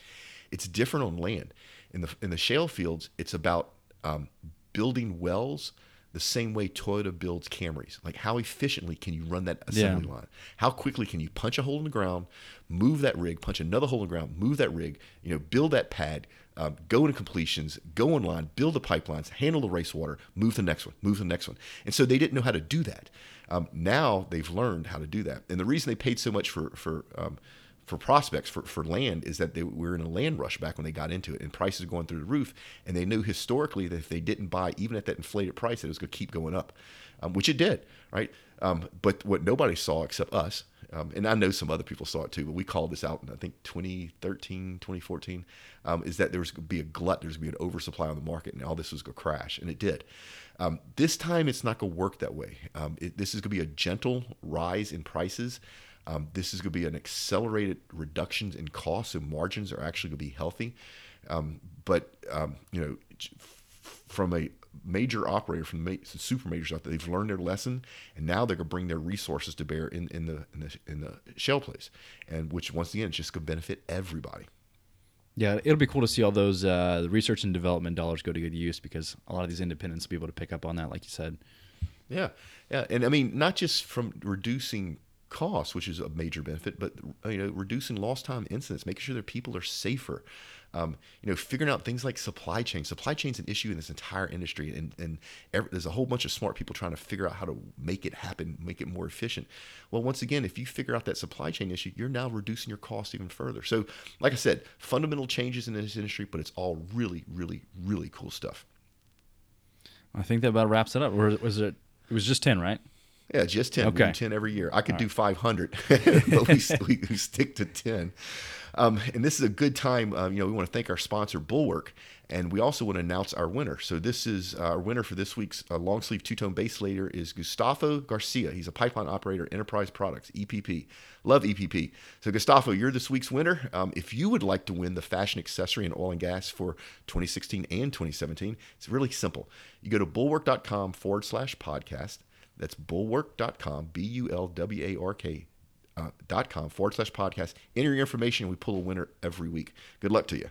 It's different on land. In the in the shale fields, it's about um, building wells the same way Toyota builds Camrys. Like how efficiently can you run that assembly yeah. line? How quickly can you punch a hole in the ground, move that rig, punch another hole in the ground, move that rig, you know, build that pad, um, go into completions, go online, build the pipelines, handle the race wastewater, move the next one, move the next one. And so they didn't know how to do that. Um, now they've learned how to do that. And the reason they paid so much for for um, for prospects for, for land is that they were in a land rush back when they got into it and prices going through the roof and they knew historically that if they didn't buy even at that inflated price that it was going to keep going up um, which it did right? Um, but what nobody saw except us um, and i know some other people saw it too but we called this out in i think 2013 2014 um, is that there was going to be a glut there's going to be an oversupply on the market and all this was going to crash and it did. Um, this time it's not going to work that way. Um, it, this is going to be a gentle rise in prices um, this is going to be an accelerated reductions in costs, so margins are actually going to be healthy. Um, but um, you know, from a major operator, from the super majors out there, they've learned their lesson, and now they're going to bring their resources to bear in, in the in the in the shale place, and which once again, it's just going to benefit everybody. Yeah, it'll be cool to see all those uh, research and development dollars go to good use because a lot of these independents will be able to pick up on that, like you said. Yeah, yeah, and I mean, not just from reducing costs, which is a major benefit, but you know, reducing lost time incidents, making sure that people are safer. Um, you know, figuring out things like supply chain. Supply chain is an issue in this entire industry, and and every, there's a whole bunch of smart people trying to figure out how to make it happen, make it more efficient. Well, once again, if you figure out that supply chain issue, you're now reducing your cost even further. So, like I said, fundamental changes in this industry, but it's all really, really, really cool stuff. I think that about wraps it up. Or was it? It was just ten, right? Yeah, just 10. Okay. 10 every year. I could All do right. 500, but we, we, we, stick to 10. Um, and this is a good time. Um, you know, we want to thank our sponsor, Bulwark, and we also want to announce our winner. So this is uh, our winner for this week's uh, long sleeve two tone base layer is Gustavo Garcia. He's a pipeline operator, Enterprise Products, EPP. Love EPP. So Gustavo, you're this week's winner. Um, if you would like to win the fashion accessory in oil and gas for 2016 and 2017, it's really simple. You go to bulwark.com forward slash podcast. That's bulwark.com, B U L W A R K uh, dot com forward slash podcast. Enter your information we pull a winner every week. Good luck to you.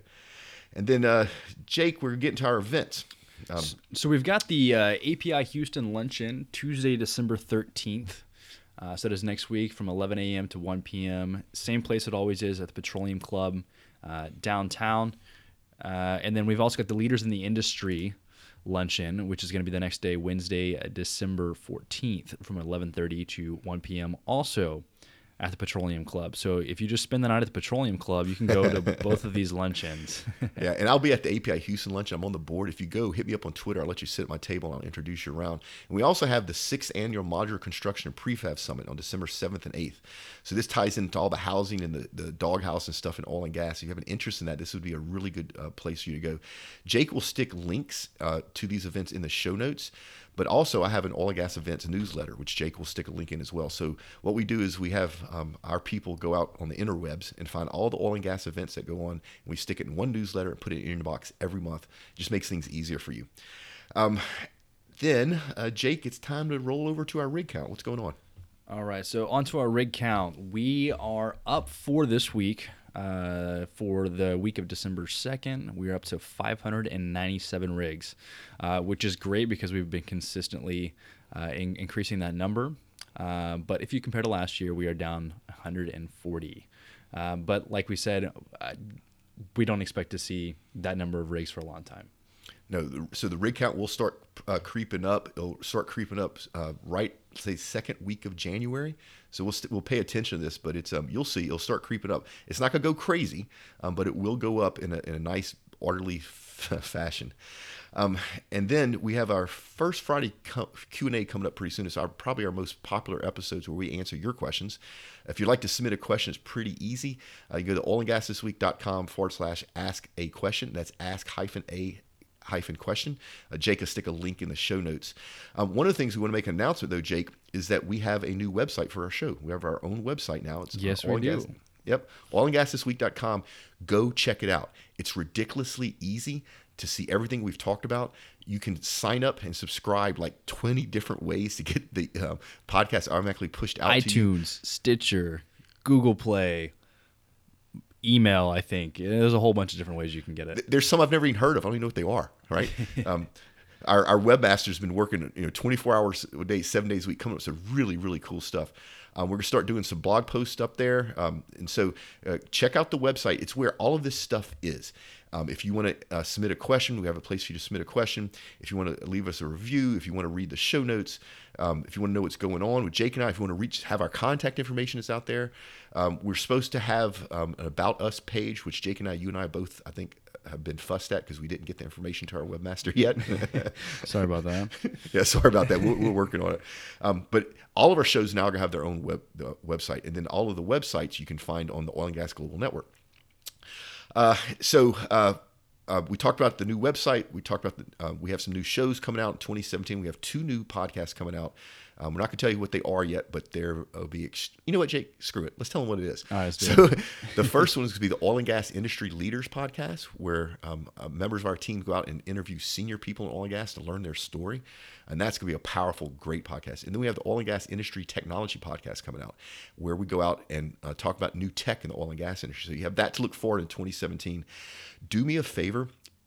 And then, uh, Jake, we're getting to our events. Um, So we've got the uh, API Houston luncheon Tuesday, December 13th. Uh, so that is next week from 11 a.m. to 1 p.m. Same place it always is at the Petroleum Club uh, downtown. Uh, and then we've also got the Leaders in the Industry luncheon, which is going to be the next day, Wednesday, uh, December 14th from 11:30 to 1 p.m. Also at the Petroleum Club. So if you just spend the night at the Petroleum Club, you can go to both of these luncheons. yeah, and I'll be at the API Houston lunch. I'm on the board. If you go, hit me up on Twitter. I'll let you sit at my table and I'll introduce you around. And we also have the sixth annual Modular Construction and Prefab Summit on December 7th and 8th. So this ties into all the housing and the, the doghouse and stuff in oil and gas. If you have an interest in that, this would be a really good uh, place for you to go. Jake will stick links uh, to these events in the show notes. But also, I have an oil and gas events newsletter, which Jake will stick a link in as well. So what we do is we have um, our people go out on the interwebs and find all the oil and gas events that go on, and we stick it in one newsletter and put it in your inbox every month. It just makes things easier for you. Um, then, uh, Jake, it's time to roll over to our rig count. What's going on? All right, so onto our rig count. We are up for this week. Uh, for the week of December 2nd, we're up to 597 rigs, uh, which is great because we've been consistently uh, in- increasing that number. Uh, but if you compare to last year, we are down 140. Uh, but like we said, uh, we don't expect to see that number of rigs for a long time. No, so the rig count will start uh, creeping up. It'll start creeping up uh, right, say, second week of January. So we'll st- we'll pay attention to this, but it's um you'll see it'll start creeping up. It's not gonna go crazy, um, but it will go up in a, in a nice orderly f- fashion. Um, and then we have our first Friday Q and A coming up pretty soon. It's our, probably our most popular episodes where we answer your questions. If you'd like to submit a question, it's pretty easy. Uh, you go to oilandgasthisweek.com forward slash ask a question. That's ask hyphen a hyphen question. Uh, Jake will stick a link in the show notes. Um, one of the things we want to make an announcement though, Jake, is that we have a new website for our show. We have our own website now. It's yes, we do. Gas, yep, oilandgasthisweek.com. Go check it out. It's ridiculously easy to see everything we've talked about. You can sign up and subscribe like 20 different ways to get the uh, podcast automatically pushed out iTunes, Stitcher, Google Play, email. I think there's a whole bunch of different ways you can get it. There's some I've never even heard of. I don't even know what they are. Right. um, our, our webmaster's been working, you know, 24 hours a day, seven days a week, coming up with some really, really cool stuff. Um, we're gonna start doing some blog posts up there, um, and so uh, check out the website. It's where all of this stuff is. Um, if you want to uh, submit a question, we have a place for you to submit a question. If you want to leave us a review, if you want to read the show notes, um, if you want to know what's going on with Jake and I, if you want to reach, have our contact information is out there. Um, we're supposed to have um, an about us page, which Jake and I, you and I both, I think, have been fussed at because we didn't get the information to our webmaster yet. sorry about that. yeah, sorry about that. We're, we're working on it. Um, but all of our shows now are going to have their own web website, and then all of the websites you can find on the Oil and Gas Global Network. Uh, so uh, uh, we talked about the new website. We talked about the, uh, we have some new shows coming out in 2017. We have two new podcasts coming out. Um, we're not going to tell you what they are yet, but there will be. Ex- you know what, Jake? Screw it. Let's tell them what it is. All right, so the first one is going to be the Oil and Gas Industry Leaders podcast, where um, uh, members of our team go out and interview senior people in oil and gas to learn their story, and that's going to be a powerful, great podcast. And then we have the Oil and Gas Industry Technology podcast coming out, where we go out and uh, talk about new tech in the oil and gas industry. So you have that to look forward in 2017. Do me a favor,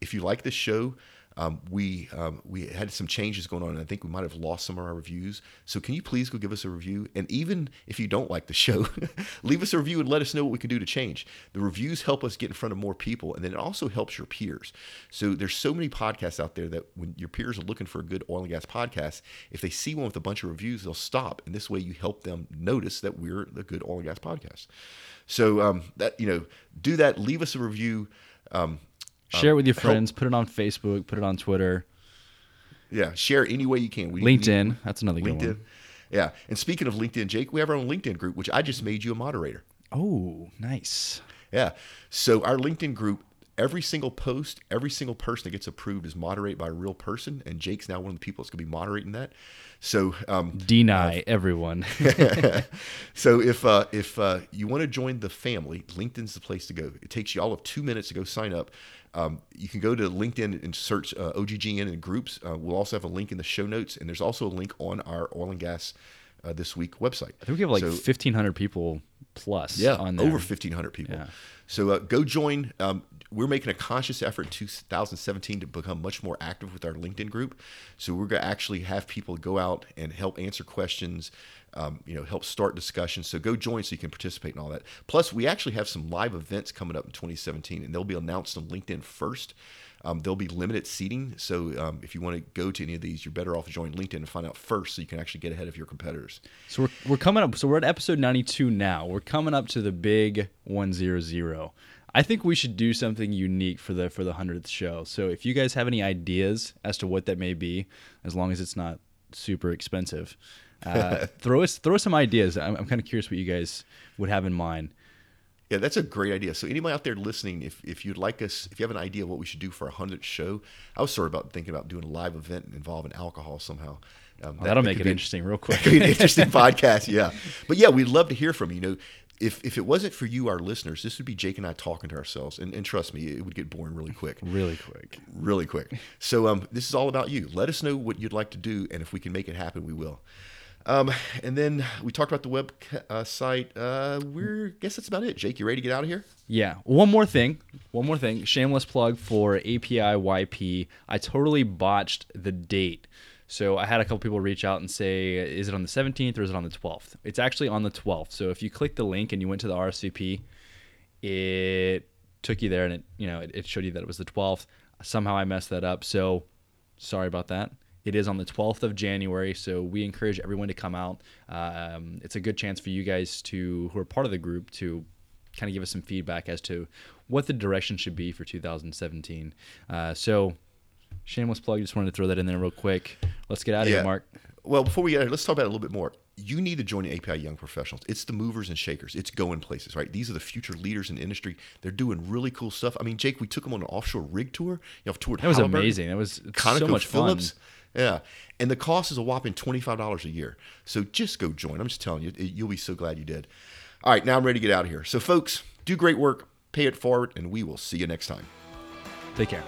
if you like this show. Um, we um, we had some changes going on, and I think we might have lost some of our reviews. So can you please go give us a review? And even if you don't like the show, leave us a review and let us know what we can do to change. The reviews help us get in front of more people, and then it also helps your peers. So there's so many podcasts out there that when your peers are looking for a good oil and gas podcast, if they see one with a bunch of reviews, they'll stop, and this way you help them notice that we're the good oil and gas podcast. So um, that you know, do that. Leave us a review. Um, Share it with your friends. Help. Put it on Facebook. Put it on Twitter. Yeah, share any way you can. We, LinkedIn. That's another good LinkedIn. one. Yeah, and speaking of LinkedIn, Jake, we have our own LinkedIn group, which I just made you a moderator. Oh, nice. Yeah. So our LinkedIn group, every single post, every single person that gets approved is moderated by a real person, and Jake's now one of the people that's going to be moderating that. So um, Deny everyone. so if uh, if uh, you want to join the family, LinkedIn's the place to go. It takes you all of two minutes to go sign up. Um, you can go to LinkedIn and search uh, OGGN in groups. Uh, we'll also have a link in the show notes, and there's also a link on our oil and gas uh, this week website. I think we have like So- 1,500 people plus yeah, on there. over 1,500 people. Yeah. So uh, go join. Um, we're making a conscious effort in 2017 to become much more active with our LinkedIn group. So we're going to actually have people go out and help answer questions, um, you know, help start discussions. So go join so you can participate in all that. Plus, we actually have some live events coming up in 2017, and they'll be announced on LinkedIn first. Um, there'll be limited seating, so um, if you want to go to any of these, you're better off joining LinkedIn and find out first, so you can actually get ahead of your competitors. So we're, we're coming up. So we're at episode 92 now. We're coming up to the big 100. I think we should do something unique for the for the 100th show. So if you guys have any ideas as to what that may be, as long as it's not super expensive, uh, throw us throw us some ideas. I'm, I'm kind of curious what you guys would have in mind. Yeah, that's a great idea. So anybody out there listening, if, if you'd like us, if you have an idea of what we should do for a hundredth show, I was sort of about thinking about doing a live event involving alcohol somehow. Um, that- That'll make it interesting real quick. could be an interesting podcast, yeah. But yeah, we'd love to hear from you. You know, if if it wasn't for you, our listeners, this would be Jake and I talking to ourselves, and, and trust me, it would get boring really quick, really quick. really quick. So um, this is all about you. Let us know what you'd like to do, and if we can make it happen, we will. Um, and then we talked about the web uh, site. Uh, we're guess that's about it. Jake, you ready to get out of here? Yeah. One more thing. One more thing. Shameless plug for API YP. I totally botched the date. So I had a couple people reach out and say, is it on the 17th or is it on the 12th? It's actually on the 12th. So if you click the link and you went to the RSVP, it took you there and it, you know, it, it showed you that it was the 12th. Somehow I messed that up. So sorry about that. It is on the 12th of January, so we encourage everyone to come out. Um, it's a good chance for you guys to, who are part of the group, to kind of give us some feedback as to what the direction should be for 2017. Uh, so, shameless plug. Just wanted to throw that in there real quick. Let's get out of here, Mark. Well, before we get out, here, let's talk about it a little bit more. You need to join the API Young Professionals. It's the movers and shakers. It's going places, right? These are the future leaders in the industry. They're doing really cool stuff. I mean, Jake, we took them on an offshore rig tour. You know, toured That was Halliburton, amazing. That was so Conoco much Phillips. fun. Yeah, and the cost is a whopping twenty five dollars a year. So just go join. I'm just telling you, you'll be so glad you did. All right, now I'm ready to get out of here. So, folks, do great work, pay it forward, and we will see you next time. Take care.